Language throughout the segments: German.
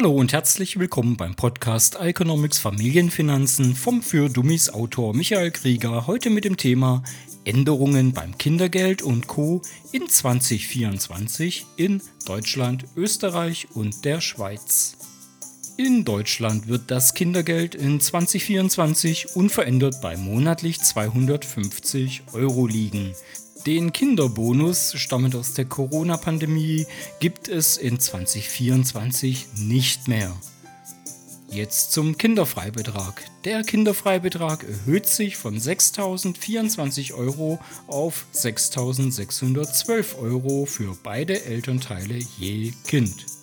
Hallo und herzlich willkommen beim Podcast Economics Familienfinanzen vom für Dummies Autor Michael Krieger. Heute mit dem Thema Änderungen beim Kindergeld und Co. in 2024 in Deutschland, Österreich und der Schweiz. In Deutschland wird das Kindergeld in 2024 unverändert bei monatlich 250 Euro liegen. Den Kinderbonus, stammend aus der Corona-Pandemie, gibt es in 2024 nicht mehr. Jetzt zum Kinderfreibetrag. Der Kinderfreibetrag erhöht sich von 6.024 Euro auf 6.612 Euro für beide Elternteile je Kind.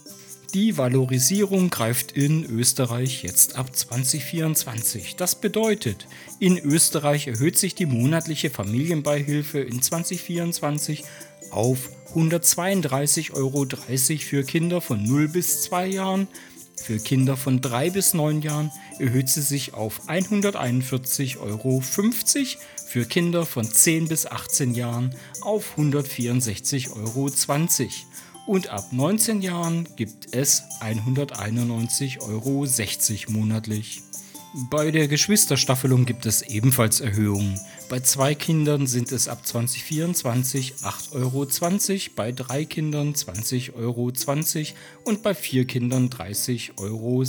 Die Valorisierung greift in Österreich jetzt ab 2024. Das bedeutet, in Österreich erhöht sich die monatliche Familienbeihilfe in 2024 auf 132,30 Euro für Kinder von 0 bis 2 Jahren. Für Kinder von 3 bis 9 Jahren erhöht sie sich auf 141,50 Euro. Für Kinder von 10 bis 18 Jahren auf 164,20 Euro und ab 19 Jahren gibt es 191,60 Euro monatlich. Bei der Geschwisterstaffelung gibt es ebenfalls Erhöhungen. Bei zwei Kindern sind es ab 2024 8,20 Euro, bei drei Kindern 20,20 Euro und bei vier Kindern 30,70 Euro.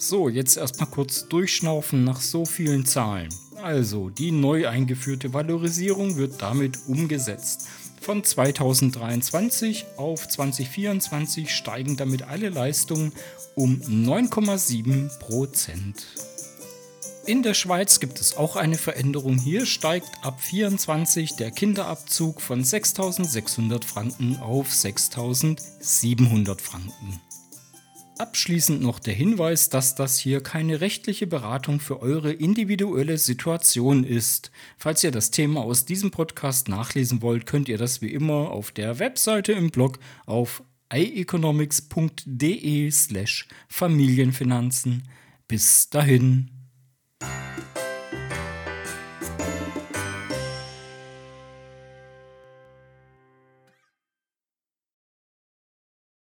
So, jetzt erstmal kurz durchschnaufen nach so vielen Zahlen. Also, die neu eingeführte Valorisierung wird damit umgesetzt. Von 2023 auf 2024 steigen damit alle Leistungen um 9,7 Prozent. In der Schweiz gibt es auch eine Veränderung. Hier steigt ab 24 der Kinderabzug von 6.600 Franken auf 6.700 Franken. Abschließend noch der Hinweis, dass das hier keine rechtliche Beratung für eure individuelle Situation ist. Falls ihr das Thema aus diesem Podcast nachlesen wollt, könnt ihr das wie immer auf der Webseite im Blog auf ieconomics.de slash Familienfinanzen. Bis dahin.